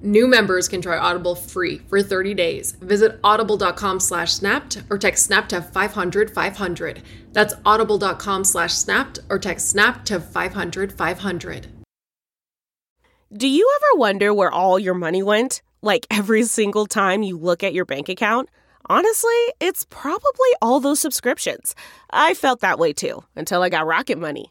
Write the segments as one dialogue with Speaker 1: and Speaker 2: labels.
Speaker 1: New members can try Audible free for 30 days. Visit audible.com slash snapped or text snap to 500 500. That's audible.com slash snapped or text snap to 500 500.
Speaker 2: Do you ever wonder where all your money went? Like every single time you look at your bank account? Honestly, it's probably all those subscriptions. I felt that way too until I got Rocket Money.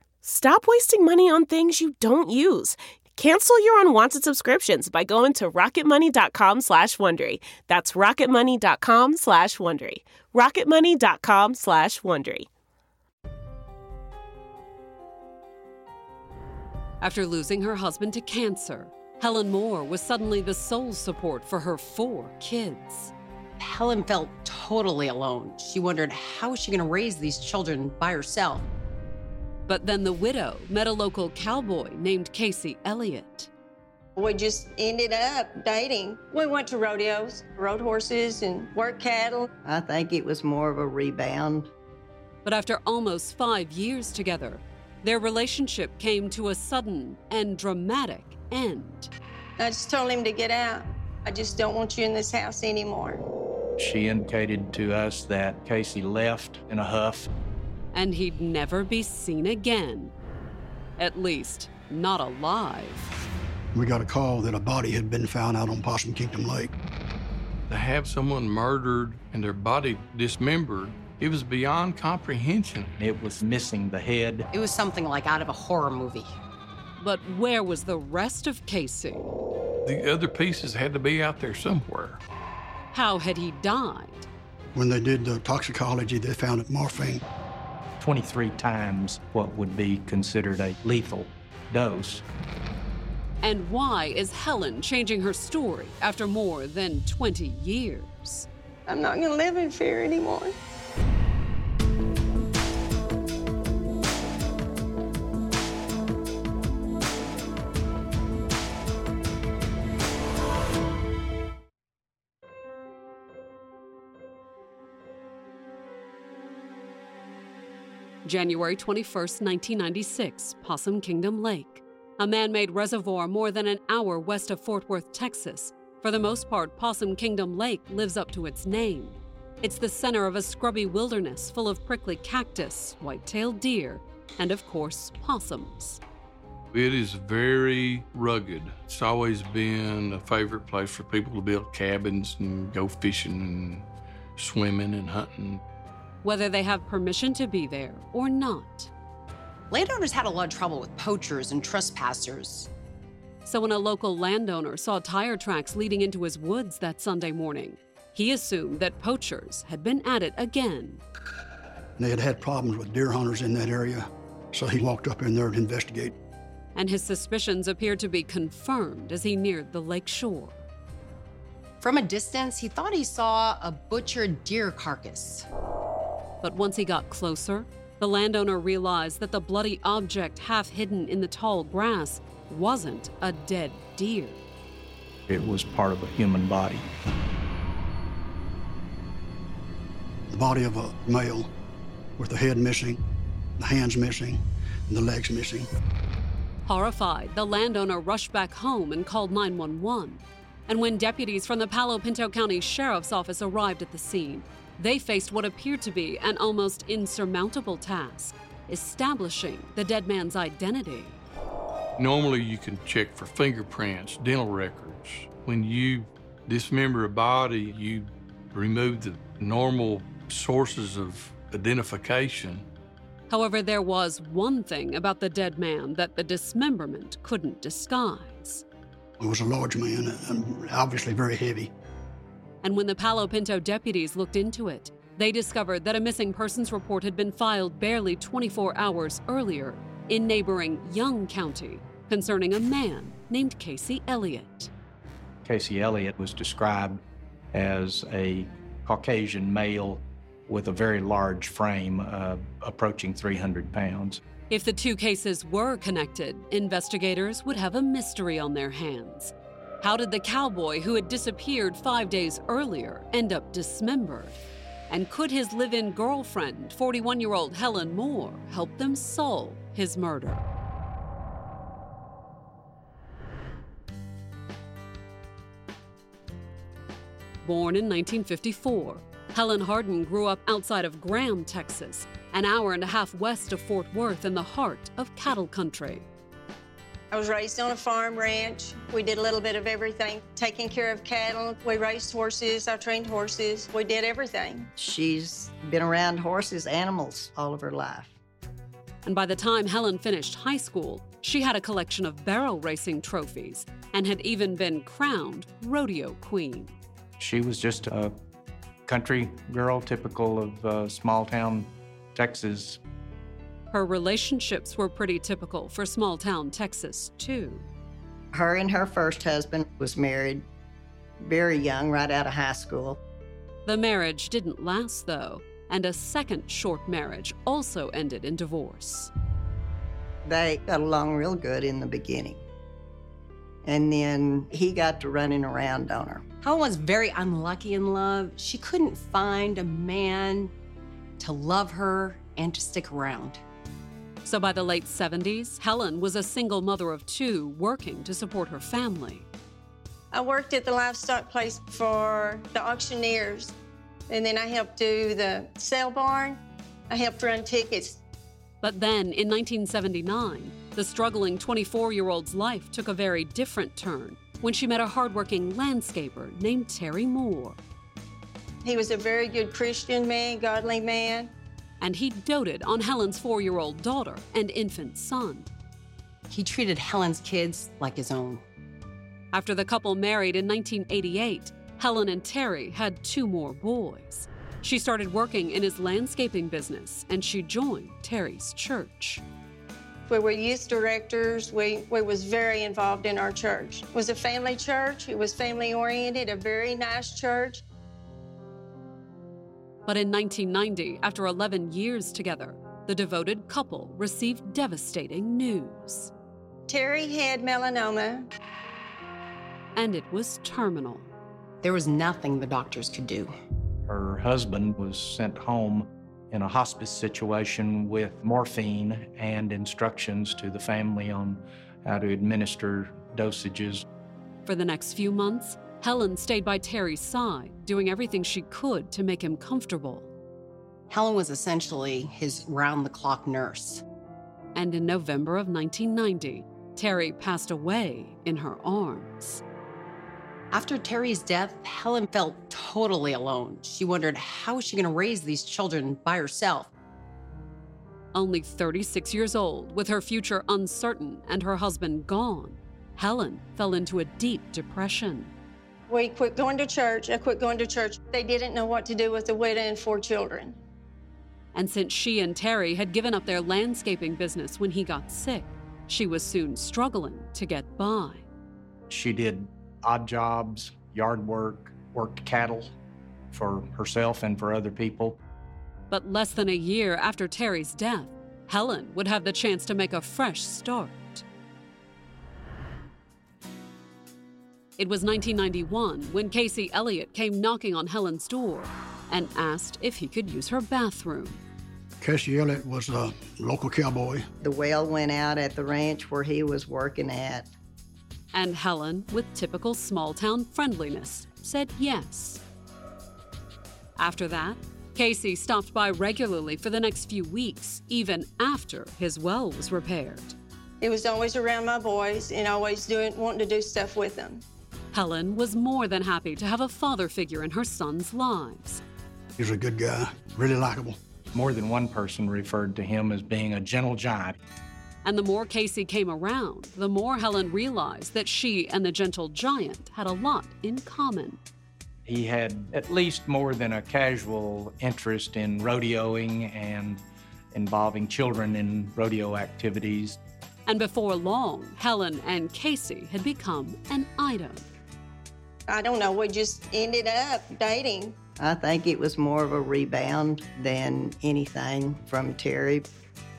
Speaker 2: Stop wasting money on things you don't use. Cancel your unwanted subscriptions by going to rocketmoney.com slash Wondery. That's rocketmoney.com slash Wondery. rocketmoney.com slash Wondery.
Speaker 3: After losing her husband to cancer, Helen Moore was suddenly the sole support for her four kids.
Speaker 4: Helen felt totally alone. She wondered how was she going to raise these children by herself?
Speaker 3: But then the widow met a local cowboy named Casey Elliott.
Speaker 5: We just ended up dating. We went to rodeos, rode horses, and worked cattle.
Speaker 6: I think it was more of a rebound.
Speaker 3: But after almost five years together, their relationship came to a sudden and dramatic end.
Speaker 5: I just told him to get out. I just don't want you in this house anymore.
Speaker 7: She indicated to us that Casey left in a huff
Speaker 3: and he'd never be seen again. At least, not alive.
Speaker 8: We got a call that a body had been found out on Possum Kingdom Lake.
Speaker 9: To have someone murdered and their body dismembered, it was beyond comprehension.
Speaker 7: It was missing the head.
Speaker 4: It was something like out of a horror movie.
Speaker 3: But where was the rest of Casey?
Speaker 9: The other pieces had to be out there somewhere.
Speaker 3: How had he died?
Speaker 8: When they did the toxicology, they found it morphine
Speaker 7: 23 times what would be considered a lethal dose.
Speaker 3: And why is Helen changing her story after more than 20 years?
Speaker 5: I'm not going to live in fear anymore.
Speaker 3: January 21, 1996, Possum Kingdom Lake, a man made reservoir more than an hour west of Fort Worth, Texas. For the most part, Possum Kingdom Lake lives up to its name. It's the center of a scrubby wilderness full of prickly cactus, white tailed deer, and of course, possums.
Speaker 9: It is very rugged. It's always been a favorite place for people to build cabins and go fishing and swimming and hunting
Speaker 3: whether they have permission to be there or not.
Speaker 4: Landowners had a lot of trouble with poachers and trespassers.
Speaker 3: So when a local landowner saw tire tracks leading into his woods that Sunday morning, he assumed that poachers had been at it again.
Speaker 8: They had had problems with deer hunters in that area, so he walked up in there to investigate.
Speaker 3: And his suspicions appeared to be confirmed as he neared the lake shore.
Speaker 4: From a distance, he thought he saw a butchered deer carcass.
Speaker 3: But once he got closer, the landowner realized that the bloody object half hidden in the tall grass wasn't a dead deer.
Speaker 7: It was part of a human body.
Speaker 8: The body of a male with the head missing, the hands missing, and the legs missing.
Speaker 3: Horrified, the landowner rushed back home and called 911. And when deputies from the Palo Pinto County Sheriff's Office arrived at the scene, they faced what appeared to be an almost insurmountable task establishing the dead man's identity.
Speaker 9: Normally, you can check for fingerprints, dental records. When you dismember a body, you remove the normal sources of identification.
Speaker 3: However, there was one thing about the dead man that the dismemberment couldn't disguise.
Speaker 8: He was a large man and obviously very heavy.
Speaker 3: And when the Palo Pinto deputies looked into it, they discovered that a missing persons report had been filed barely 24 hours earlier in neighboring Young County concerning a man named Casey Elliott.
Speaker 7: Casey Elliott was described as a Caucasian male with a very large frame, uh, approaching 300 pounds.
Speaker 3: If the two cases were connected, investigators would have a mystery on their hands. How did the cowboy who had disappeared five days earlier end up dismembered? And could his live in girlfriend, 41 year old Helen Moore, help them solve his murder? Born in 1954, Helen Hardin grew up outside of Graham, Texas, an hour and a half west of Fort Worth in the heart of cattle country.
Speaker 5: I was raised on a farm ranch. We did a little bit of everything, taking care of cattle. We raised horses, I trained horses. We did everything.
Speaker 6: She's been around horses, animals all of her life.
Speaker 3: And by the time Helen finished high school, she had a collection of barrel racing trophies and had even been crowned rodeo queen.
Speaker 7: She was just a country girl, typical of uh, small town Texas.
Speaker 3: Her relationships were pretty typical for small town Texas, too.
Speaker 6: Her and her first husband was married very young, right out of high school.
Speaker 3: The marriage didn't last, though, and a second short marriage also ended in divorce.
Speaker 6: They got along real good in the beginning. And then he got to running around on her.
Speaker 4: Helen was very unlucky in love. She couldn't find a man to love her and to stick around.
Speaker 3: So by the late 70s, Helen was a single mother of two working to support her family.
Speaker 5: I worked at the livestock place for the auctioneers, and then I helped do the sale barn. I helped run tickets.
Speaker 3: But then in 1979, the struggling 24 year old's life took a very different turn when she met a hardworking landscaper named Terry Moore.
Speaker 5: He was a very good Christian man, godly man.
Speaker 3: And he doted on Helen's four year old daughter and infant son.
Speaker 4: He treated Helen's kids like his own.
Speaker 3: After the couple married in 1988, Helen and Terry had two more boys. She started working in his landscaping business and she joined Terry's church.
Speaker 5: We were youth directors. We, we was very involved in our church. It was a family church. It was family oriented, a very nice church.
Speaker 3: But in 1990, after 11 years together, the devoted couple received devastating news.
Speaker 5: Terry had melanoma.
Speaker 3: And it was terminal.
Speaker 4: There was nothing the doctors could do.
Speaker 7: Her husband was sent home in a hospice situation with morphine and instructions to the family on how to administer dosages.
Speaker 3: For the next few months, Helen stayed by Terry's side, doing everything she could to make him comfortable.
Speaker 4: Helen was essentially his round the clock nurse.
Speaker 3: And in November of 1990, Terry passed away in her arms.
Speaker 4: After Terry's death, Helen felt totally alone. She wondered how was she going to raise these children by herself?
Speaker 3: Only 36 years old, with her future uncertain and her husband gone, Helen fell into a deep depression.
Speaker 5: We quit going to church. I quit going to church. They didn't know what to do with the widow and four children.
Speaker 3: And since she and Terry had given up their landscaping business when he got sick, she was soon struggling to get by.
Speaker 7: She did odd jobs, yard work, worked cattle for herself and for other people.
Speaker 3: But less than a year after Terry's death, Helen would have the chance to make a fresh start. It was 1991 when Casey Elliott came knocking on Helen's door and asked if he could use her bathroom.
Speaker 8: Casey Elliott was a local cowboy.
Speaker 6: The well went out at the ranch where he was working at.
Speaker 3: And Helen, with typical small town friendliness, said yes. After that, Casey stopped by regularly for the next few weeks, even after his well was repaired.
Speaker 5: He was always around my boys and always doing, wanting to do stuff with them.
Speaker 3: Helen was more than happy to have a father figure in her sons' lives.
Speaker 8: He was a good guy, really likable.
Speaker 7: More than one person referred to him as being a gentle giant.
Speaker 3: And the more Casey came around, the more Helen realized that she and the gentle giant had a lot in common.
Speaker 7: He had at least more than a casual interest in rodeoing and involving children in rodeo activities.
Speaker 3: And before long, Helen and Casey had become an item.
Speaker 5: I don't know, we just ended up dating.
Speaker 6: I think it was more of a rebound than anything from Terry.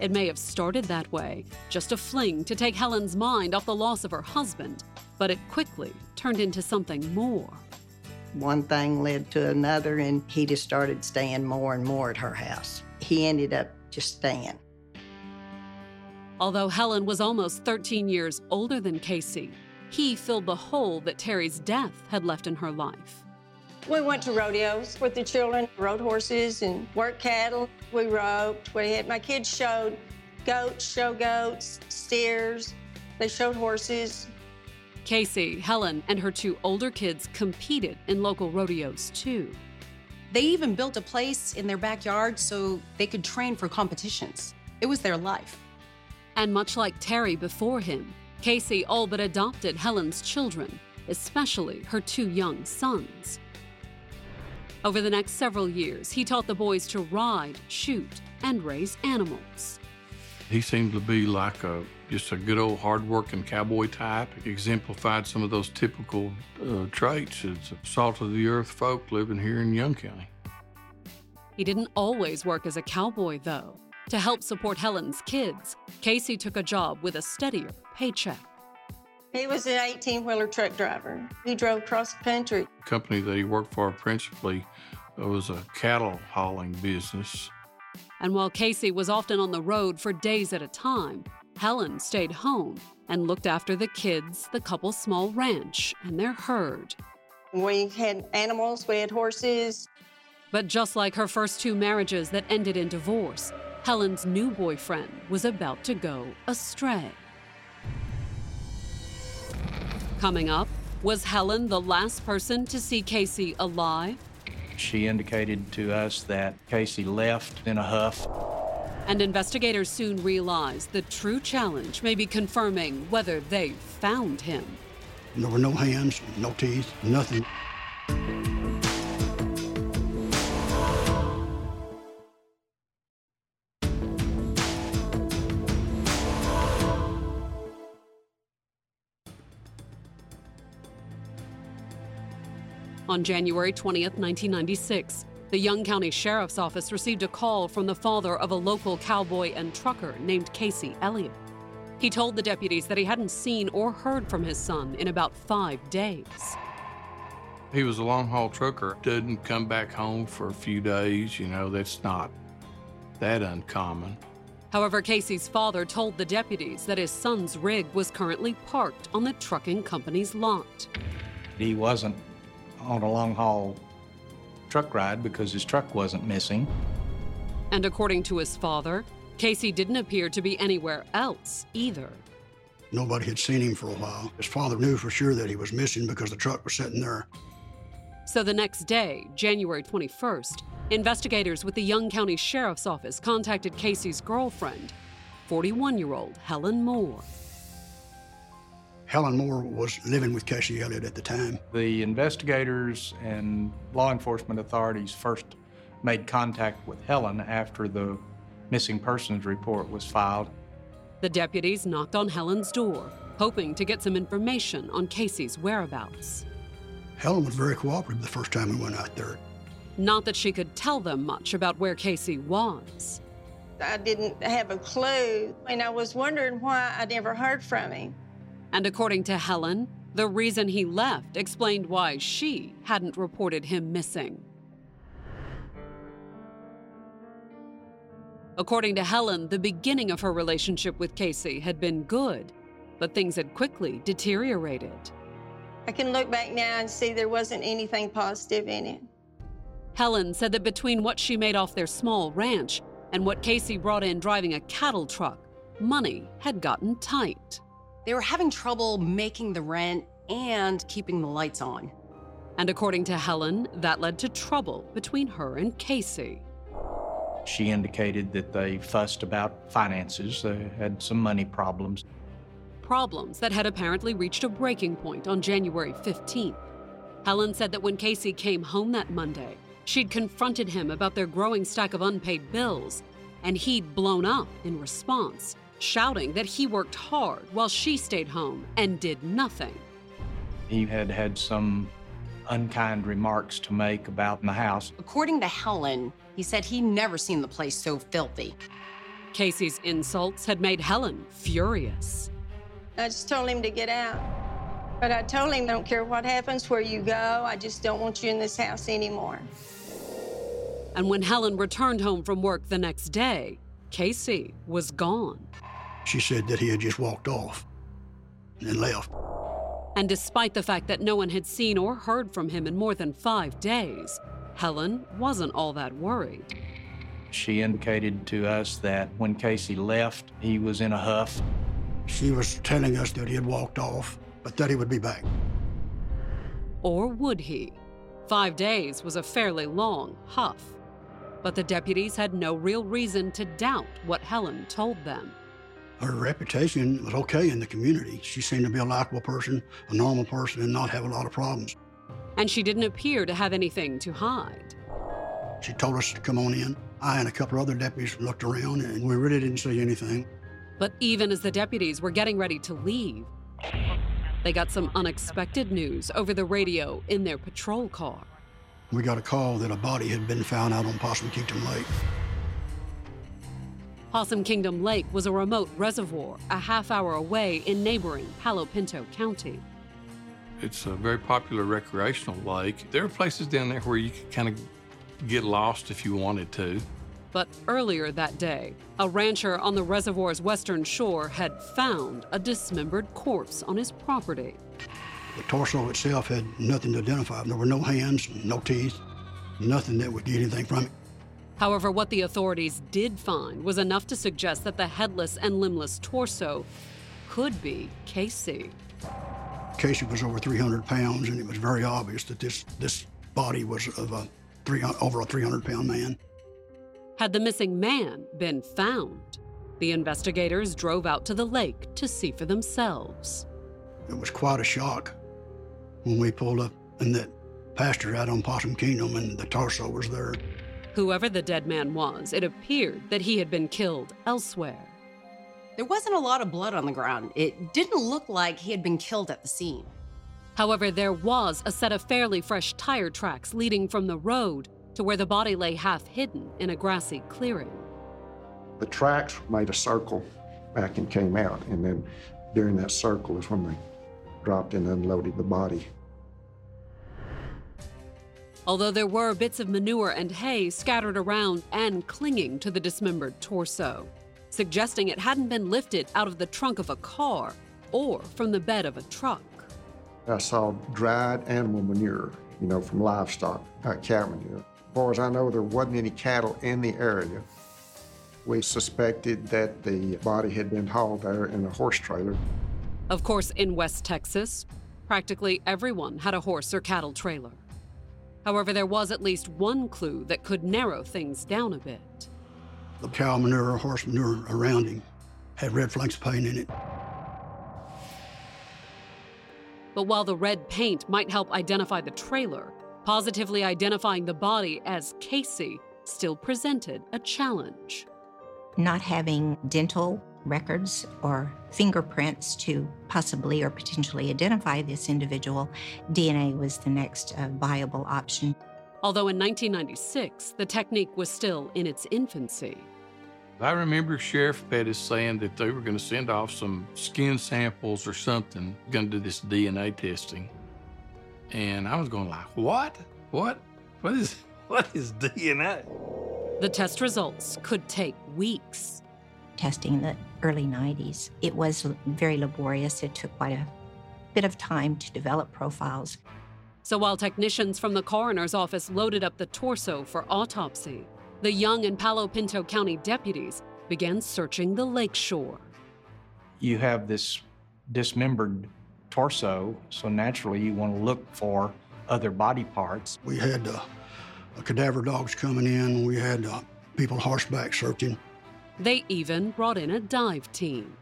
Speaker 3: It may have started that way, just a fling to take Helen's mind off the loss of her husband, but it quickly turned into something more.
Speaker 6: One thing led to another, and he just started staying more and more at her house. He ended up just staying.
Speaker 3: Although Helen was almost 13 years older than Casey, he filled the hole that Terry's death had left in her life.
Speaker 5: We went to rodeos with the children, rode horses and worked cattle. We roped. We had my kids showed goats, show goats, steers. They showed horses.
Speaker 3: Casey, Helen, and her two older kids competed in local rodeos too.
Speaker 4: They even built a place in their backyard so they could train for competitions. It was their life.
Speaker 3: And much like Terry before him, Casey all but adopted Helen's children, especially her two young sons. Over the next several years, he taught the boys to ride, shoot, and raise animals.
Speaker 9: He seemed to be like a just a good old hard-working cowboy type. Exemplified some of those typical uh, traits as salt of the earth folk living here in Young County.
Speaker 3: He didn't always work as a cowboy, though. To help support Helen's kids, Casey took a job with a steadier paycheck.
Speaker 5: He was an 18 wheeler truck driver. He drove cross country.
Speaker 9: The company that he worked for principally was a cattle hauling business.
Speaker 3: And while Casey was often on the road for days at a time, Helen stayed home and looked after the kids, the couple's small ranch, and their herd.
Speaker 5: We had animals, we had horses.
Speaker 3: But just like her first two marriages that ended in divorce, Helen's new boyfriend was about to go astray. Coming up, was Helen the last person to see Casey alive?
Speaker 7: She indicated to us that Casey left in a huff.
Speaker 3: And investigators soon realized the true challenge may be confirming whether they found him.
Speaker 8: There were no hands, no teeth, nothing.
Speaker 3: On January 20th, 1996, the Young County Sheriff's Office received a call from the father of a local cowboy and trucker named Casey Elliott. He told the deputies that he hadn't seen or heard from his son in about five days.
Speaker 9: He was a long haul trucker, didn't come back home for a few days. You know, that's not that uncommon.
Speaker 3: However, Casey's father told the deputies that his son's rig was currently parked on the trucking company's lot.
Speaker 7: He wasn't on a long haul truck ride because his truck wasn't missing.
Speaker 3: And according to his father, Casey didn't appear to be anywhere else either.
Speaker 8: Nobody had seen him for a while. His father knew for sure that he was missing because the truck was sitting there.
Speaker 3: So the next day, January 21st, investigators with the Young County Sheriff's Office contacted Casey's girlfriend, 41 year old Helen Moore.
Speaker 8: Helen Moore was living with Casey Elliott at the time.
Speaker 7: The investigators and law enforcement authorities first made contact with Helen after the missing persons report was filed.
Speaker 3: The deputies knocked on Helen's door, hoping to get some information on Casey's whereabouts.
Speaker 8: Helen was very cooperative the first time we went out there.
Speaker 3: Not that she could tell them much about where Casey was.
Speaker 5: I didn't have a clue, and I was wondering why I never heard from him.
Speaker 3: And according to Helen, the reason he left explained why she hadn't reported him missing. According to Helen, the beginning of her relationship with Casey had been good, but things had quickly deteriorated.
Speaker 5: I can look back now and see there wasn't anything positive in it.
Speaker 3: Helen said that between what she made off their small ranch and what Casey brought in driving a cattle truck, money had gotten tight.
Speaker 4: They were having trouble making the rent and keeping the lights on.
Speaker 3: And according to Helen, that led to trouble between her and Casey.
Speaker 7: She indicated that they fussed about finances, they had some money problems.
Speaker 3: Problems that had apparently reached a breaking point on January 15th. Helen said that when Casey came home that Monday, she'd confronted him about their growing stack of unpaid bills, and he'd blown up in response, shouting that he worked hard while she stayed home and did nothing.
Speaker 7: He had had some unkind remarks to make about the house.
Speaker 4: According to Helen, he said he'd never seen the place so filthy.
Speaker 3: Casey's insults had made Helen furious.
Speaker 5: I just told him to get out. But I told him, I don't care what happens, where you go, I just don't want you in this house anymore.
Speaker 3: And when Helen returned home from work the next day, Casey was gone.
Speaker 8: She said that he had just walked off and left.
Speaker 3: And despite the fact that no one had seen or heard from him in more than five days, Helen wasn't all that worried.
Speaker 7: She indicated to us that when Casey left, he was in a huff.
Speaker 8: She was telling us that he had walked off, but that he would be back.
Speaker 3: Or would he? Five days was a fairly long huff. But the deputies had no real reason to doubt what Helen told them.
Speaker 8: Her reputation was okay in the community. She seemed to be a likable person, a normal person, and not have a lot of problems.
Speaker 3: And she didn't appear to have anything to hide.
Speaker 8: She told us to come on in. I and a couple other deputies looked around, and we really didn't see anything.
Speaker 3: But even as the deputies were getting ready to leave, they got some unexpected news over the radio in their patrol car.
Speaker 8: We got a call that a body had been found out on Possum Kingdom Lake.
Speaker 3: Possum Kingdom Lake was a remote reservoir a half hour away in neighboring Palo Pinto County.
Speaker 9: It's a very popular recreational lake. There are places down there where you could kind of get lost if you wanted to.
Speaker 3: But earlier that day, a rancher on the reservoir's western shore had found a dismembered corpse on his property.
Speaker 8: The torso itself had nothing to identify. There were no hands, no teeth, nothing that would get anything from it.
Speaker 3: However, what the authorities did find was enough to suggest that the headless and limbless torso could be Casey.
Speaker 8: Casey was over 300 pounds, and it was very obvious that this, this body was of a three, over a 300 pound man.
Speaker 3: Had the missing man been found? The investigators drove out to the lake to see for themselves.
Speaker 8: It was quite a shock when we pulled up in that pasture out on Possum Kingdom and the torso was there.
Speaker 3: Whoever the dead man was, it appeared that he had been killed elsewhere.
Speaker 4: There wasn't a lot of blood on the ground. It didn't look like he had been killed at the scene.
Speaker 3: However, there was a set of fairly fresh tire tracks leading from the road to where the body lay half hidden in a grassy clearing.
Speaker 10: The tracks made a circle back and came out, and then during that circle is when they dropped and unloaded the body.
Speaker 3: Although there were bits of manure and hay scattered around and clinging to the dismembered torso, suggesting it hadn't been lifted out of the trunk of a car or from the bed of a truck.
Speaker 10: I saw dried animal manure, you know, from livestock, uh, cow manure. As far as I know, there wasn't any cattle in the area. We suspected that the body had been hauled there in a horse trailer.
Speaker 3: Of course, in West Texas, practically everyone had a horse or cattle trailer. However, there was at least one clue that could narrow things down a bit.
Speaker 8: The cow manure or horse manure around him had red flakes of paint in it.
Speaker 3: But while the red paint might help identify the trailer, positively identifying the body as Casey still presented a challenge.
Speaker 11: Not having dental records or fingerprints to possibly or potentially identify this individual, DNA was the next uh, viable option.
Speaker 3: Although in 1996, the technique was still in its infancy.
Speaker 9: I remember Sheriff Pettis saying that they were going to send off some skin samples or something, going to do this DNA testing. And I was going like, what? What? What is what is DNA?
Speaker 3: The test results could take weeks.
Speaker 11: Testing in the early 90s. It was very laborious. It took quite a bit of time to develop profiles.
Speaker 3: So while technicians from the coroner's office loaded up the torso for autopsy, the Young and Palo Pinto County deputies began searching the lakeshore.
Speaker 7: You have this dismembered torso, so naturally you want to look for other body parts.
Speaker 8: We had uh, cadaver dogs coming in, we had uh, people horseback searching.
Speaker 3: They even brought in a dive team.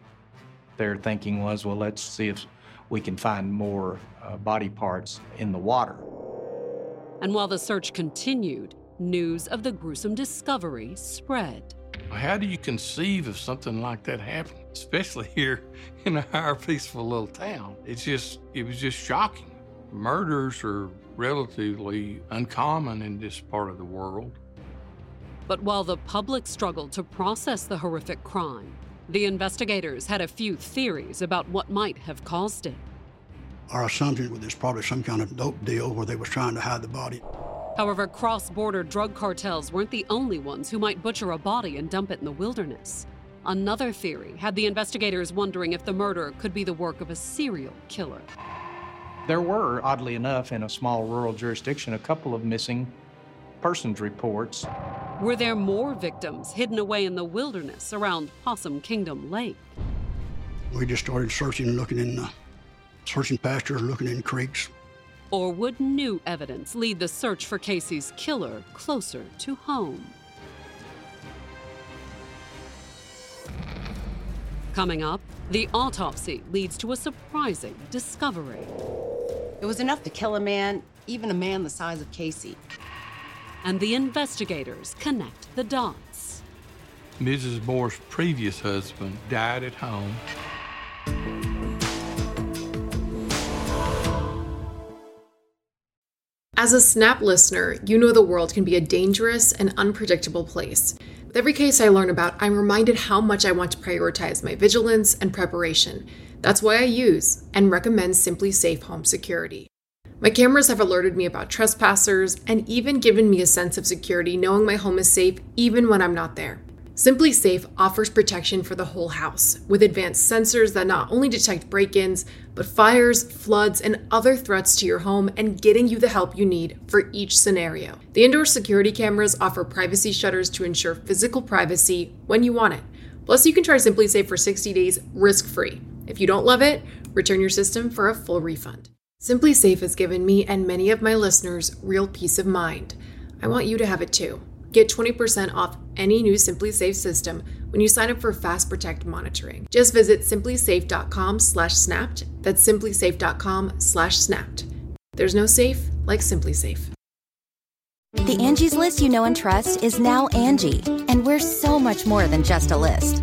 Speaker 7: Their thinking was, well, let's see if we can find more uh, body parts in the water.
Speaker 3: And while the search continued, news of the gruesome discovery spread.
Speaker 9: How do you conceive of something like that happening, especially here in our peaceful little town? It's just, it was just shocking. Murders are relatively uncommon in this part of the world.
Speaker 3: But while the public struggled to process the horrific crime, the investigators had a few theories about what might have caused it.
Speaker 8: Our assumption was there's probably some kind of dope deal where they was trying to hide the body.
Speaker 3: However, cross border drug cartels weren't the only ones who might butcher a body and dump it in the wilderness. Another theory had the investigators wondering if the murder could be the work of a serial killer.
Speaker 7: There were, oddly enough, in a small rural jurisdiction, a couple of missing persons reports.
Speaker 3: Were there more victims hidden away in the wilderness around Possum Kingdom Lake?
Speaker 8: We just started searching, looking in, uh, searching pastures, looking in creeks.
Speaker 3: Or would new evidence lead the search for Casey's killer closer to home? Coming up, the autopsy leads to a surprising discovery.
Speaker 4: It was enough to kill a man, even a man the size of Casey.
Speaker 3: And the investigators connect the dots.
Speaker 9: Mrs. Moore's previous husband died at home.
Speaker 1: As a SNAP listener, you know the world can be a dangerous and unpredictable place. With every case I learn about, I'm reminded how much I want to prioritize my vigilance and preparation. That's why I use and recommend SimpliSafe Home Security. My cameras have alerted me about trespassers and even given me a sense of security knowing my home is safe even when I'm not there. SimpliSafe offers protection for the whole house with advanced sensors that not only detect break ins, but fires, floods, and other threats to your home and getting you the help you need for each scenario. The indoor security cameras offer privacy shutters to ensure physical privacy when you want it. Plus, you can try SimpliSafe for 60 days risk free. If you don't love it, return your system for a full refund. SimpliSafe has given me and many of my listeners real peace of mind. I want you to have it too. Get 20% off any new SimpliSafe system when you sign up for Fast Protect monitoring. Just visit simplisafe.com/snapped. That's simplisafe.com/snapped. There's no safe like SimpliSafe.
Speaker 12: The Angie's list you know and trust is now Angie, and we're so much more than just a list.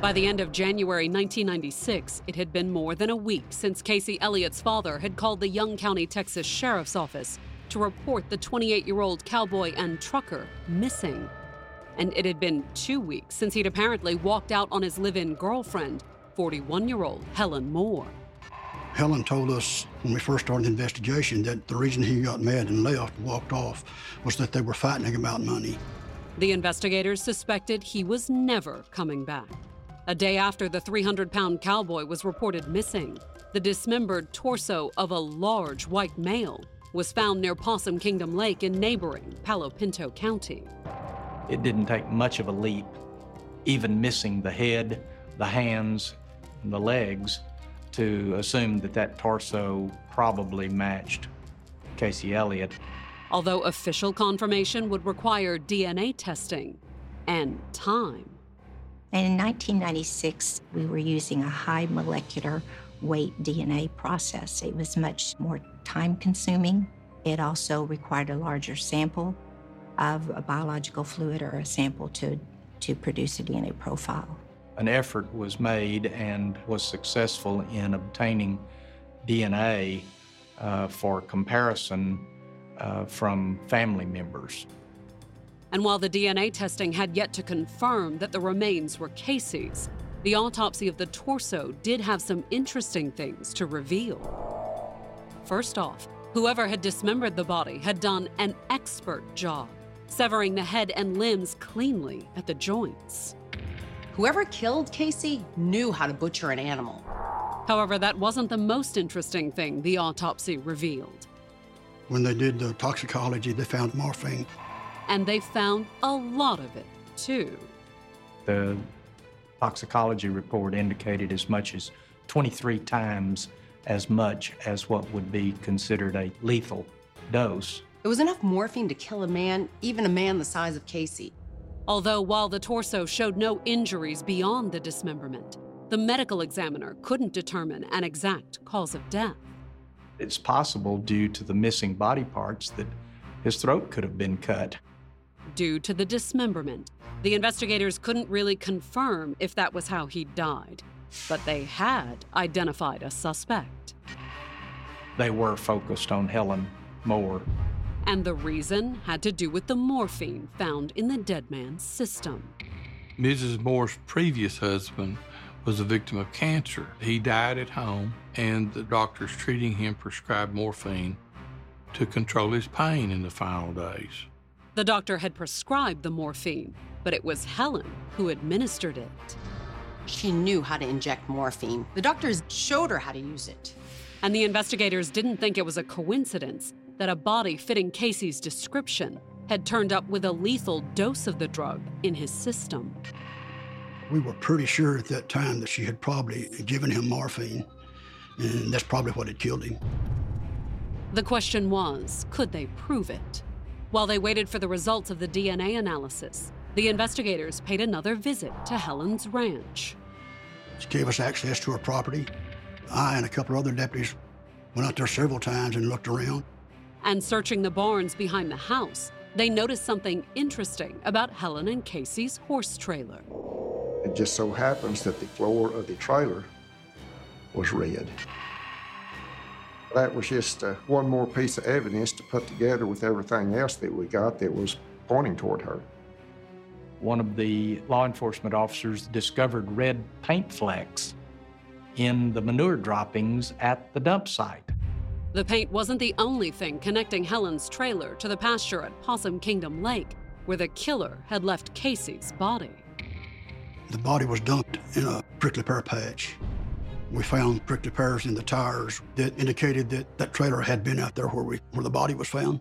Speaker 3: By the end of January 1996, it had been more than a week since Casey Elliott's father had called the Young County, Texas Sheriff's Office to report the 28 year old cowboy and trucker missing. And it had been two weeks since he'd apparently walked out on his live in girlfriend, 41 year old Helen Moore.
Speaker 8: Helen told us when we first started the investigation that the reason he got mad and left, walked off, was that they were fighting about money.
Speaker 3: The investigators suspected he was never coming back. A day after the 300 pound cowboy was reported missing, the dismembered torso of a large white male was found near Possum Kingdom Lake in neighboring Palo Pinto County.
Speaker 7: It didn't take much of a leap, even missing the head, the hands, and the legs, to assume that that torso probably matched Casey Elliott.
Speaker 3: Although official confirmation would require DNA testing and time.
Speaker 11: And in 1996, we were using a high molecular weight DNA process. It was much more time consuming. It also required a larger sample. of a biological fluid or a sample to, to produce a DNA profile.
Speaker 7: An effort was made and was successful in obtaining DNA uh, for comparison uh, from family members.
Speaker 3: And while the DNA testing had yet to confirm that the remains were Casey's, the autopsy of the torso did have some interesting things to reveal. First off, whoever had dismembered the body had done an expert job, severing the head and limbs cleanly at the joints.
Speaker 4: Whoever killed Casey knew how to butcher an animal.
Speaker 3: However, that wasn't the most interesting thing the autopsy revealed.
Speaker 8: When they did the toxicology, they found morphine.
Speaker 3: And they found a lot of it, too.
Speaker 7: The toxicology report indicated as much as 23 times as much as what would be considered a lethal dose.
Speaker 4: It was enough morphine to kill a man, even a man the size of Casey.
Speaker 3: Although, while the torso showed no injuries beyond the dismemberment, the medical examiner couldn't determine an exact cause of death.
Speaker 7: It's possible, due to the missing body parts, that his throat could have been cut.
Speaker 3: Due to the dismemberment, the investigators couldn't really confirm if that was how he died, but they had identified a suspect.
Speaker 7: They were focused on Helen Moore.
Speaker 3: And the reason had to do with the morphine found in the dead man's system.
Speaker 9: Mrs. Moore's previous husband was a victim of cancer. He died at home, and the doctors treating him prescribed morphine to control his pain in the final days.
Speaker 3: The doctor had prescribed the morphine, but it was Helen who administered it.
Speaker 4: She knew how to inject morphine. The doctors showed her how to use it.
Speaker 3: And the investigators didn't think it was a coincidence that a body fitting Casey's description had turned up with a lethal dose of the drug in his system.
Speaker 8: We were pretty sure at that time that she had probably given him morphine, and that's probably what had killed him.
Speaker 3: The question was could they prove it? While they waited for the results of the DNA analysis, the investigators paid another visit to Helen's ranch.
Speaker 8: She gave us access to her property. I and a couple other deputies went out there several times and looked around.
Speaker 3: And searching the barns behind the house, they noticed something interesting about Helen and Casey's horse trailer.
Speaker 10: It just so happens that the floor of the trailer was red. That was just uh, one more piece of evidence to put together with everything else that we got that was pointing toward her.
Speaker 7: One of the law enforcement officers discovered red paint flecks in the manure droppings at the dump site.
Speaker 3: The paint wasn't the only thing connecting Helen's trailer to the pasture at Possum Kingdom Lake, where the killer had left Casey's body.
Speaker 8: The body was dumped in a prickly pear patch. We found prickly pears in the tires that indicated that that trailer had been out there where, we, where the body was found.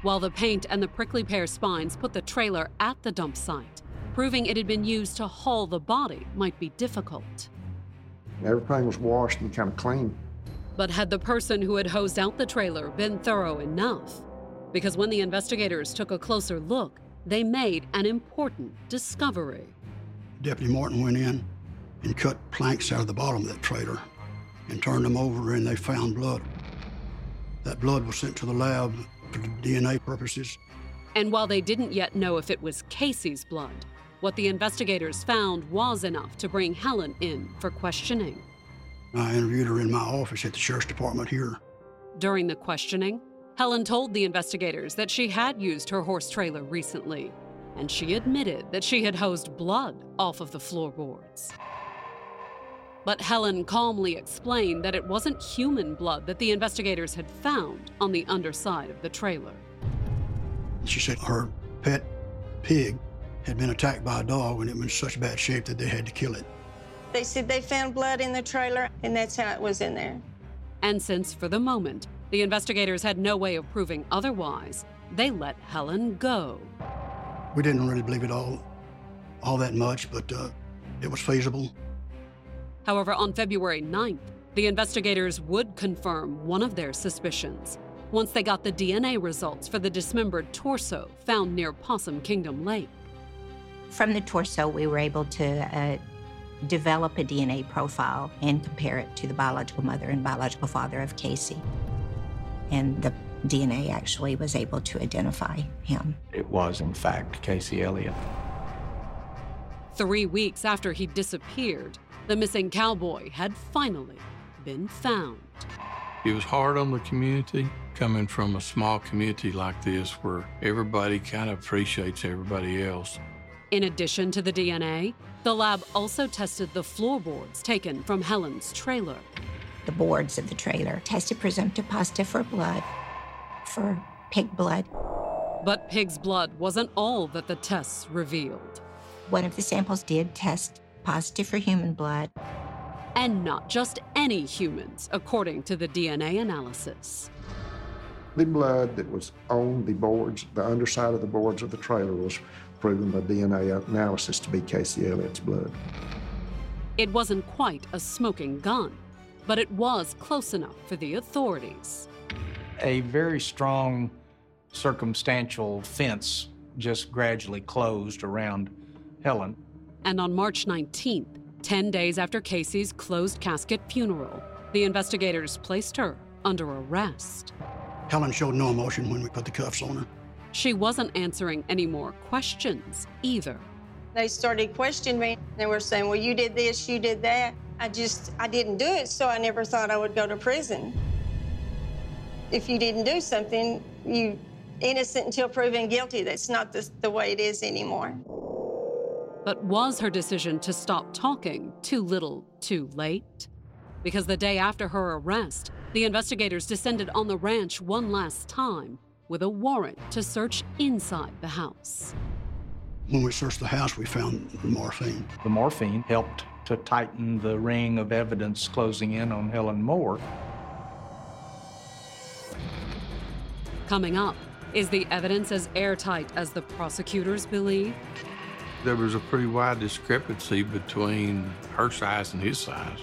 Speaker 3: While the paint and the prickly pear spines put the trailer at the dump site, proving it had been used to haul the body might be difficult.
Speaker 10: Everything was washed and kind of clean.
Speaker 3: But had the person who had hosed out the trailer been thorough enough? Because when the investigators took a closer look, they made an important discovery.
Speaker 8: Deputy Morton went in and cut planks out of the bottom of that trailer and turned them over, and they found blood. That blood was sent to the lab for DNA purposes.
Speaker 3: And while they didn't yet know if it was Casey's blood, what the investigators found was enough to bring Helen in for questioning.
Speaker 8: I interviewed her in my office at the sheriff's department here.
Speaker 3: During the questioning, Helen told the investigators that she had used her horse trailer recently, and she admitted that she had hosed blood off of the floorboards. But Helen calmly explained that it wasn't human blood that the investigators had found on the underside of the trailer.
Speaker 8: She said her pet pig had been attacked by a dog and it was in such bad shape that they had to kill it.
Speaker 5: They said they found blood in the trailer, and that's how it was in there.
Speaker 3: And since, for the moment, the investigators had no way of proving otherwise, they let Helen go.
Speaker 8: We didn't really believe it all, all that much, but uh, it was feasible.
Speaker 3: However, on February 9th, the investigators would confirm one of their suspicions once they got the DNA results for the dismembered torso found near Possum Kingdom Lake.
Speaker 11: From the torso, we were able to uh, develop a DNA profile and compare it to the biological mother and biological father of Casey. And the DNA actually was able to identify him.
Speaker 7: It was, in fact, Casey Elliott.
Speaker 3: Three weeks after he disappeared, the missing cowboy had finally been found.
Speaker 9: It was hard on the community coming from a small community like this where everybody kind of appreciates everybody else.
Speaker 3: In addition to the DNA, the lab also tested the floorboards taken from Helen's trailer.
Speaker 11: The boards of the trailer tested presumptive positive for blood, for pig blood.
Speaker 3: But pig's blood wasn't all that the tests revealed.
Speaker 11: One of the samples did test positive for human blood.
Speaker 3: And not just any humans, according to the DNA analysis.
Speaker 10: The blood that was on the boards, the underside of the boards of the trailer, was proven by DNA analysis to be Casey Elliott's blood.
Speaker 3: It wasn't quite a smoking gun, but it was close enough for the authorities.
Speaker 7: A very strong circumstantial fence just gradually closed around Helen.
Speaker 3: And on March 19th, 10 days after Casey's closed casket funeral, the investigators placed her under arrest.
Speaker 8: Helen showed no emotion when we put the cuffs on her.
Speaker 3: She wasn't answering any more questions either.
Speaker 5: They started questioning me. They were saying, well, you did this, you did that. I just, I didn't do it, so I never thought I would go to prison. If you didn't do something, you innocent until proven guilty. That's not the, the way it is anymore.
Speaker 3: But was her decision to stop talking too little, too late? Because the day after her arrest, the investigators descended on the ranch one last time with a warrant to search inside the house.
Speaker 8: When we searched the house, we found the morphine.
Speaker 7: The morphine helped to tighten the ring of evidence closing in on Helen Moore.
Speaker 3: Coming up, is the evidence as airtight as the prosecutors believe?
Speaker 9: There was a pretty wide discrepancy between her size and his size.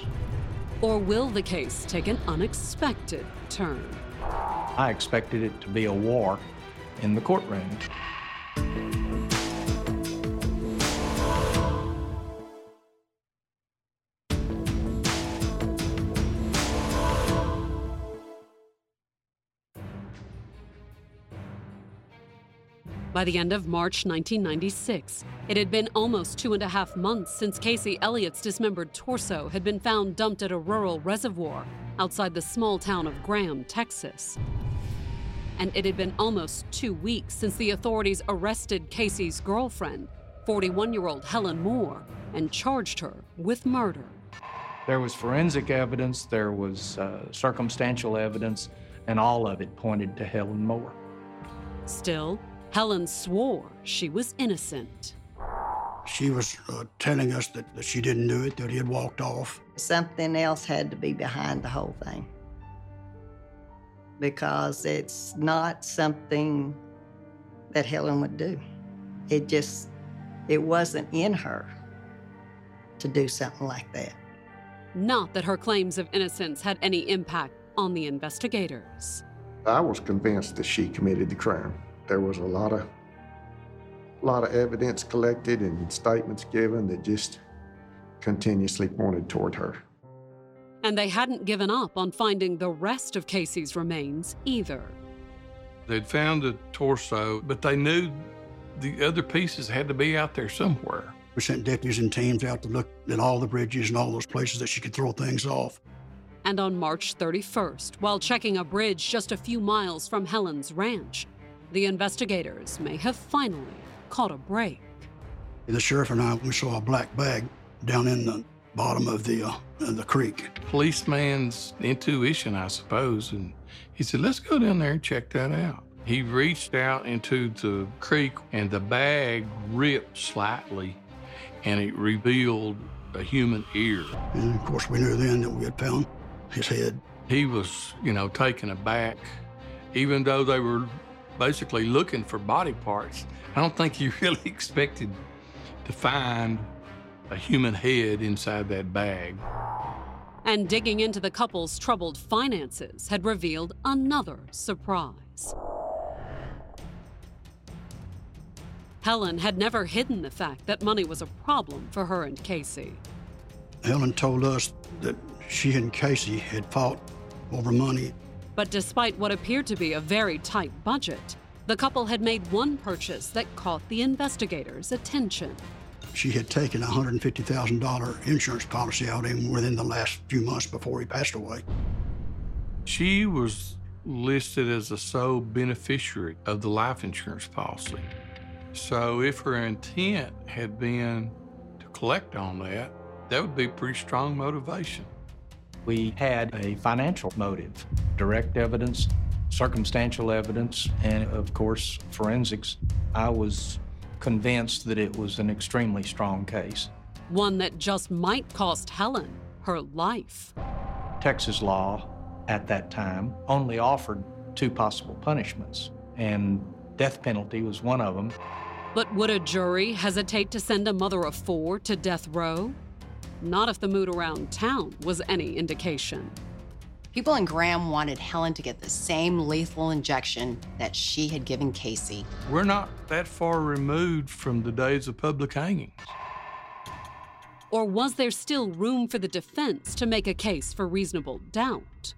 Speaker 3: Or will the case take an unexpected turn?
Speaker 7: I expected it to be a war in the courtroom.
Speaker 3: By the end of March 1996, it had been almost two and a half months since Casey Elliott's dismembered torso had been found dumped at a rural reservoir outside the small town of Graham, Texas. And it had been almost two weeks since the authorities arrested Casey's girlfriend, 41 year old Helen Moore, and charged her with murder.
Speaker 7: There was forensic evidence, there was uh, circumstantial evidence, and all of it pointed to Helen Moore.
Speaker 3: Still, Helen swore she was innocent.
Speaker 8: She was uh, telling us that, that she didn't do it, that he had walked off.
Speaker 6: Something else had to be behind the whole thing because it's not something that Helen would do. It just, it wasn't in her to do something like that.
Speaker 3: Not that her claims of innocence had any impact on the investigators.
Speaker 10: I was convinced that she committed the crime. There was a lot of a lot of evidence collected and statements given that just continuously pointed toward her.
Speaker 3: And they hadn't given up on finding the rest of Casey's remains either.
Speaker 9: They'd found the torso, but they knew the other pieces had to be out there somewhere.
Speaker 8: We sent deputies and teams out to look at all the bridges and all those places that she could throw things off.
Speaker 3: And on March 31st, while checking a bridge just a few miles from Helen's ranch, the investigators may have finally caught a break.
Speaker 8: The sheriff and I, we saw a black bag down in the bottom of the, uh, the creek.
Speaker 9: Policeman's intuition, I suppose, and he said, let's go down there and check that out. He reached out into the creek and the bag ripped slightly and it revealed a human ear.
Speaker 8: And of course, we knew then that we had found his head.
Speaker 9: He was, you know, taken aback, even though they were basically looking for body parts. I don't think he really expected to find a human head inside that bag.
Speaker 3: And digging into the couple's troubled finances had revealed another surprise. Helen had never hidden the fact that money was a problem for her and Casey.
Speaker 8: Helen told us that she and Casey had fought over money
Speaker 3: But despite what appeared to be a very tight budget, the couple had made one purchase that caught the investigators' attention.
Speaker 8: She had taken a $150,000 insurance policy out even within the last few months before he passed away.
Speaker 9: She was listed as the sole beneficiary of the life insurance policy. So if her intent had been to collect on that, that would be pretty strong motivation.
Speaker 7: We had a financial motive, direct evidence, circumstantial evidence, and of course, forensics. I was convinced that it was an extremely strong case.
Speaker 3: One that just might cost Helen her life.
Speaker 7: Texas law at that time only offered two possible punishments, and death penalty was one of them.
Speaker 3: But would a jury hesitate to send a mother of four to death row? Not if the mood around town was any indication.
Speaker 4: People in Graham wanted Helen to get the same lethal injection that she had given Casey.
Speaker 9: We're not that far removed from the days of public hangings.
Speaker 3: Or was there still room for the defense to make a case for reasonable doubt?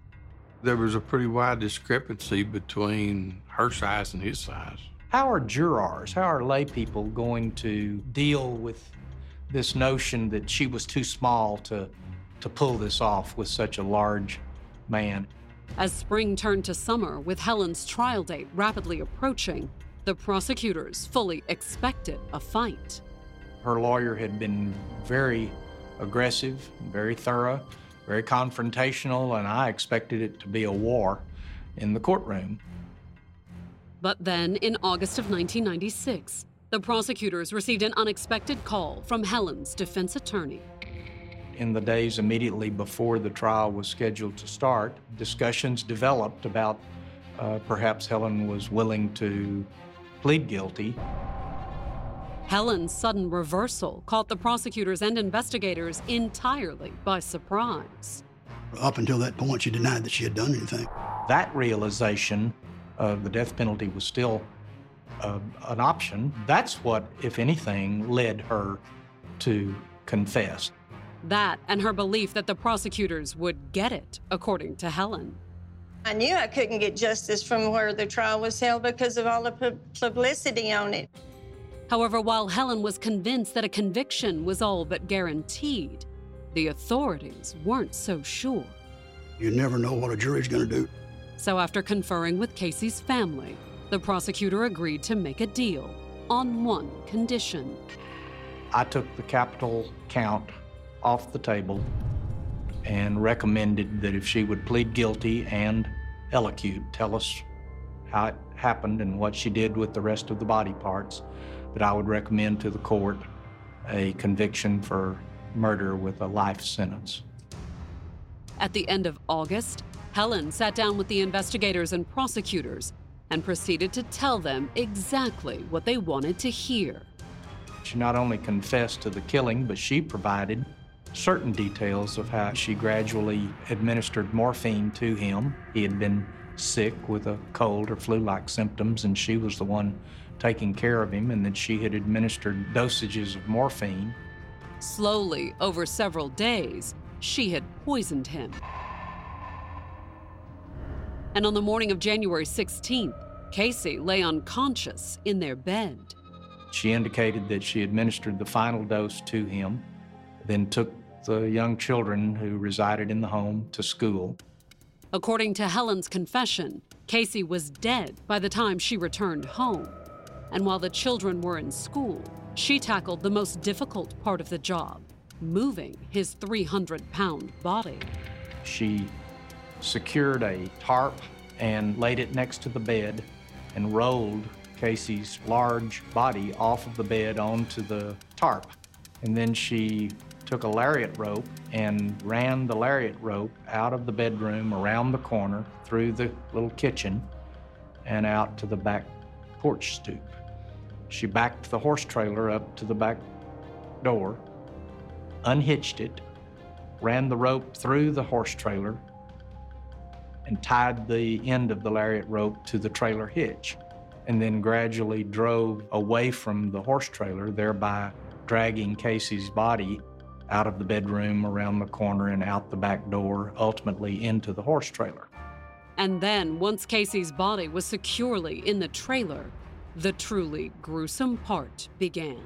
Speaker 9: There was a pretty wide discrepancy between her size and his size.
Speaker 7: How are jurors, how are lay people going to deal with this notion that she was too small to, to pull this off with such a large man?
Speaker 3: As spring turned to summer, with Helen's trial date rapidly approaching, the prosecutors fully expected a fight.
Speaker 7: Her lawyer had been very aggressive, very thorough, very confrontational, and I expected it to be a war in the courtroom.
Speaker 3: But then, in August of 1996, the prosecutors received an unexpected call from Helen's defense attorney.
Speaker 7: In the days immediately before the trial was scheduled to start, discussions developed about uh, perhaps Helen was willing to plead guilty.
Speaker 3: Helen's sudden reversal caught the prosecutors and investigators entirely by surprise.
Speaker 8: Up until that point, she denied that she had done anything.
Speaker 7: That realization of the death penalty was still uh, an option. That's what, if anything, led her to confess.
Speaker 3: That and her belief that the prosecutors would get it, according to Helen.
Speaker 5: I knew I couldn't get justice from where the trial was held because of all the pu- publicity on it.
Speaker 3: However, while Helen was convinced that a conviction was all but guaranteed, the authorities weren't so sure.
Speaker 8: You never know what a jury's going to do.
Speaker 3: So, after conferring with Casey's family, the prosecutor agreed to make a deal on one condition.
Speaker 7: I took the capital count off the table and recommended that if she would plead guilty and allocute, tell us how it happened and what she did with the rest of the body parts, that I would recommend to the court a conviction for murder with a life sentence.
Speaker 3: At the end of August, Helen sat down with the investigators and prosecutors and proceeded to tell them exactly what they wanted to hear.
Speaker 7: She not only confessed to the killing, but she provided certain details of how she gradually administered morphine to him. He had been sick with a cold or flu like symptoms, and she was the one taking care of him, and that she had administered dosages of morphine.
Speaker 3: Slowly, over several days, she had poisoned him. And on the morning of January 16th, Casey lay unconscious in their bed.
Speaker 7: She indicated that she administered the final dose to him, then took the young children who resided in the home to school.
Speaker 3: According to Helen's confession, Casey was dead by the time she returned home. And while the children were in school, she tackled the most difficult part of the job moving his 300 pound body.
Speaker 7: She secured a tarp and laid it next to the bed and rolled Casey's large body off of the bed onto the tarp. And then she took a lariat rope and ran the lariat rope out of the bedroom, around the corner, through the little kitchen, and out to the back porch stoop. She backed the horse trailer up to the back door, unhitched it, ran the rope through the horse trailer, and tied the end of the lariat rope to the trailer hitch, and then gradually drove away from the horse trailer, thereby dragging Casey's body out of the bedroom, around the corner, and out the back door, ultimately into the horse trailer.
Speaker 3: And then, once Casey's body was securely in the trailer, the truly gruesome part began.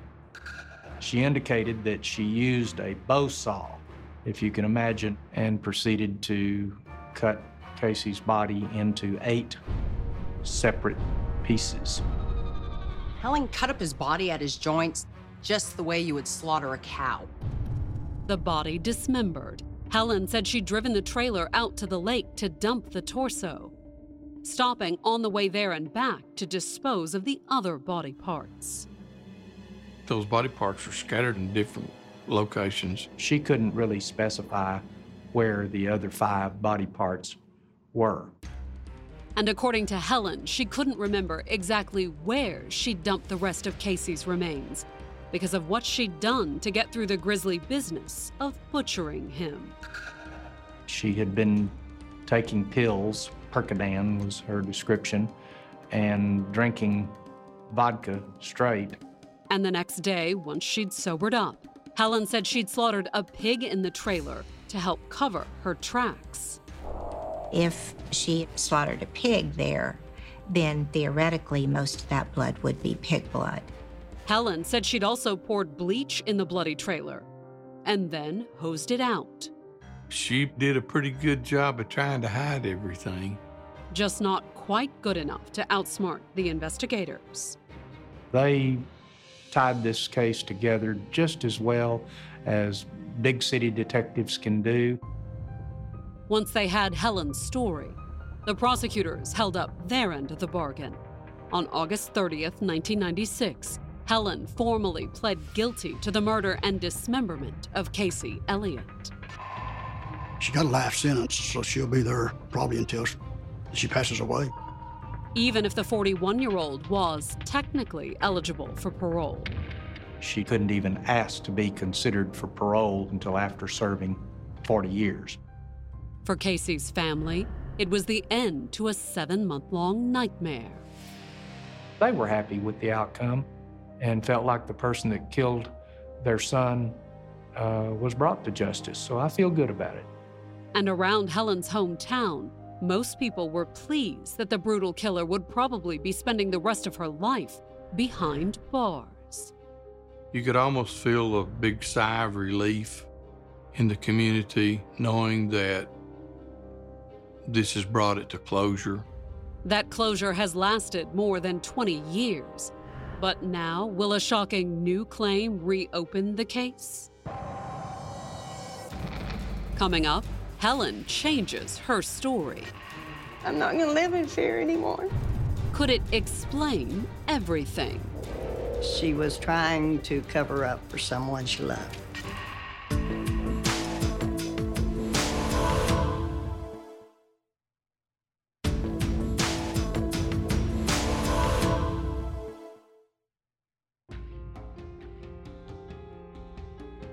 Speaker 7: She indicated that she used a bow saw, if you can imagine, and proceeded to cut Casey's body into eight separate pieces.
Speaker 4: Helen cut up his body at his joints just the way you would slaughter a cow.
Speaker 3: The body dismembered. Helen said she'd driven the trailer out to the lake to dump the torso, stopping on the way there and back to dispose of the other body parts.
Speaker 9: Those body parts were scattered in different locations.
Speaker 7: She couldn't really specify where the other five body parts were.
Speaker 3: And according to Helen, she couldn't remember exactly where she dumped the rest of Casey's remains because of what she'd done to get through the grisly business of butchering him.
Speaker 7: She had been taking pills, Percodan was her description, and drinking vodka straight.
Speaker 3: And the next day, once she'd sobered up, Helen said she'd slaughtered a pig in the trailer to help cover her tracks.
Speaker 11: If she slaughtered a pig there, then theoretically most of that blood would be pig blood.
Speaker 3: Helen said she'd also poured bleach in the bloody trailer and then hosed it out.
Speaker 9: She did a pretty good job of trying to hide everything.
Speaker 3: Just not quite good enough to outsmart the investigators.
Speaker 7: They tied this case together just as well as big city detectives can do.
Speaker 3: Once they had Helen's story, the prosecutors held up their end of the bargain. On August 30th, 1996, Helen formally pled guilty to the murder and dismemberment of Casey Elliott.
Speaker 8: She got a life sentence, so she'll be there probably until she passes away.
Speaker 3: Even if the 41 year old was technically eligible for parole.
Speaker 7: She couldn't even ask to be considered for parole until after serving 40 years.
Speaker 3: For Casey's family, it was the end to a seven month long nightmare.
Speaker 7: They were happy with the outcome and felt like the person that killed their son uh, was brought to justice. So I feel good about it.
Speaker 3: And around Helen's hometown, most people were pleased that the brutal killer would probably be spending the rest of her life behind bars.
Speaker 9: You could almost feel a big sigh of relief in the community knowing that this has brought it to closure.
Speaker 3: That closure has lasted more than 20 years. But now, will a shocking new claim reopen the case? Coming up, Helen changes her story.
Speaker 5: I'm not going to live in fear anymore.
Speaker 3: Could it explain everything?
Speaker 6: She was trying to cover up for someone she loved.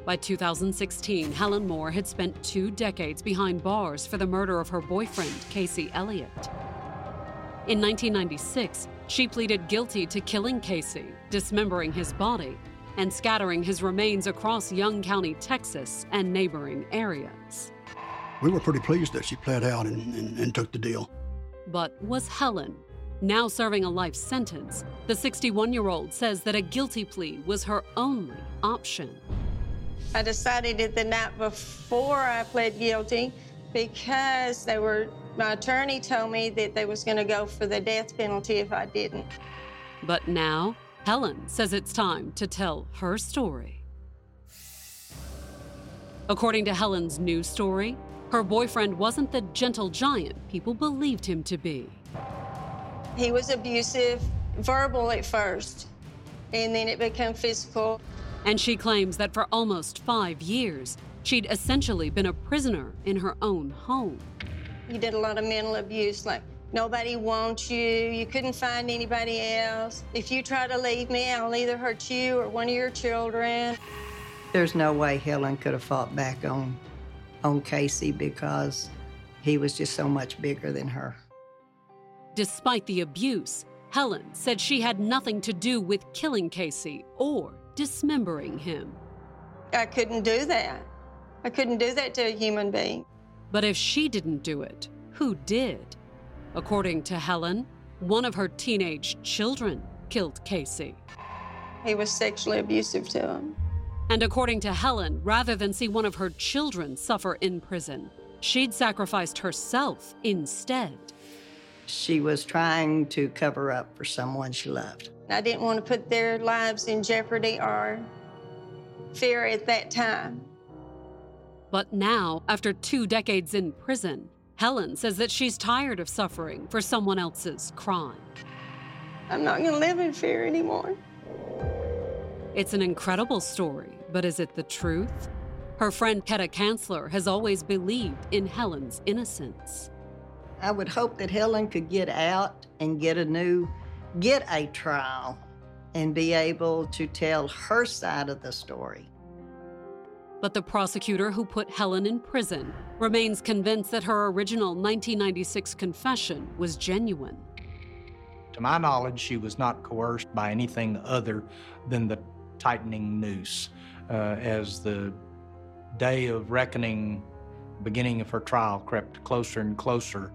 Speaker 3: By 2016, Helen Moore had spent two decades behind bars for the murder of her boyfriend, Casey Elliott. In 1996, she pleaded guilty to killing Casey, dismembering his body, and scattering his remains across Young County, Texas, and neighboring areas.
Speaker 8: We were pretty pleased that she pled out and, and, and took the deal.
Speaker 3: But was Helen, now serving a life sentence, the 61 year old says that a guilty plea was her only option.
Speaker 5: I decided it the night before I pled guilty because they were my attorney told me that they was going to go for the death penalty if I didn't.
Speaker 3: But now, Helen says it's time to tell her story. According to Helen's new story, her boyfriend wasn't the gentle giant people believed him to be.
Speaker 5: He was abusive, verbal at first, and then it became physical.
Speaker 3: And she claims that for almost five years, she'd essentially been a prisoner in her own home.
Speaker 5: You did a lot of mental abuse, like nobody wants you, you couldn't find anybody else. If you try to leave me, I'll either hurt you or one of your children.
Speaker 6: There's no way Helen could have fought back on, on Casey because he was just so much bigger than her.
Speaker 3: Despite the abuse, Helen said she had nothing to do with killing Casey or dismembering him.
Speaker 5: I couldn't do that. I couldn't do that to a human being.
Speaker 3: But if she didn't do it, who did? According to Helen, one of her teenage children killed Casey.
Speaker 5: He was sexually abusive to him.
Speaker 3: And according to Helen, rather than see one of her children suffer in prison, she'd sacrificed herself instead.
Speaker 6: She was trying to cover up for someone she loved.
Speaker 5: I didn't want to put their lives in jeopardy or fear at that time.
Speaker 3: But now, after two decades in prison, Helen says that she's tired of suffering for someone else's crime.
Speaker 5: I'm not going to live in fear anymore.
Speaker 3: It's an incredible story, but is it the truth? Her friend Ketta Kanzler has always believed in Helen's innocence.
Speaker 6: I would hope that Helen could get out and get a new, get a trial and be able to tell her side of the story.
Speaker 3: But the prosecutor who put Helen in prison remains convinced that her original 1996 confession was genuine.
Speaker 7: To my knowledge, she was not coerced by anything other than the tightening noose. Uh, as the day of reckoning, beginning of her trial, crept closer and closer,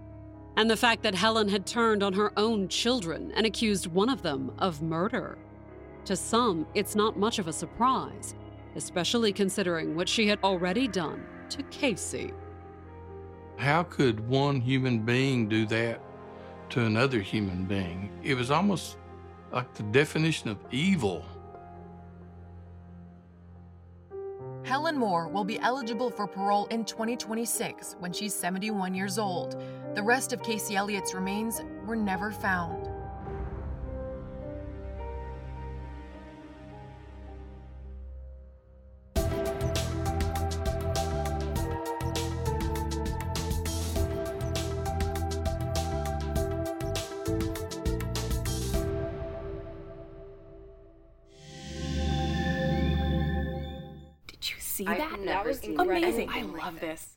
Speaker 3: and the fact that Helen had turned on her own children and accused one of them of murder. To some, it's not much of a surprise, especially considering what she had already done to Casey.
Speaker 9: How could one human being do that to another human being? It was almost like the definition of evil.
Speaker 13: Helen Moore will be eligible for parole in 2026 when she's 71 years old. The rest of Casey Elliott's remains were never found.
Speaker 14: Did you see that? That was amazing. I love this.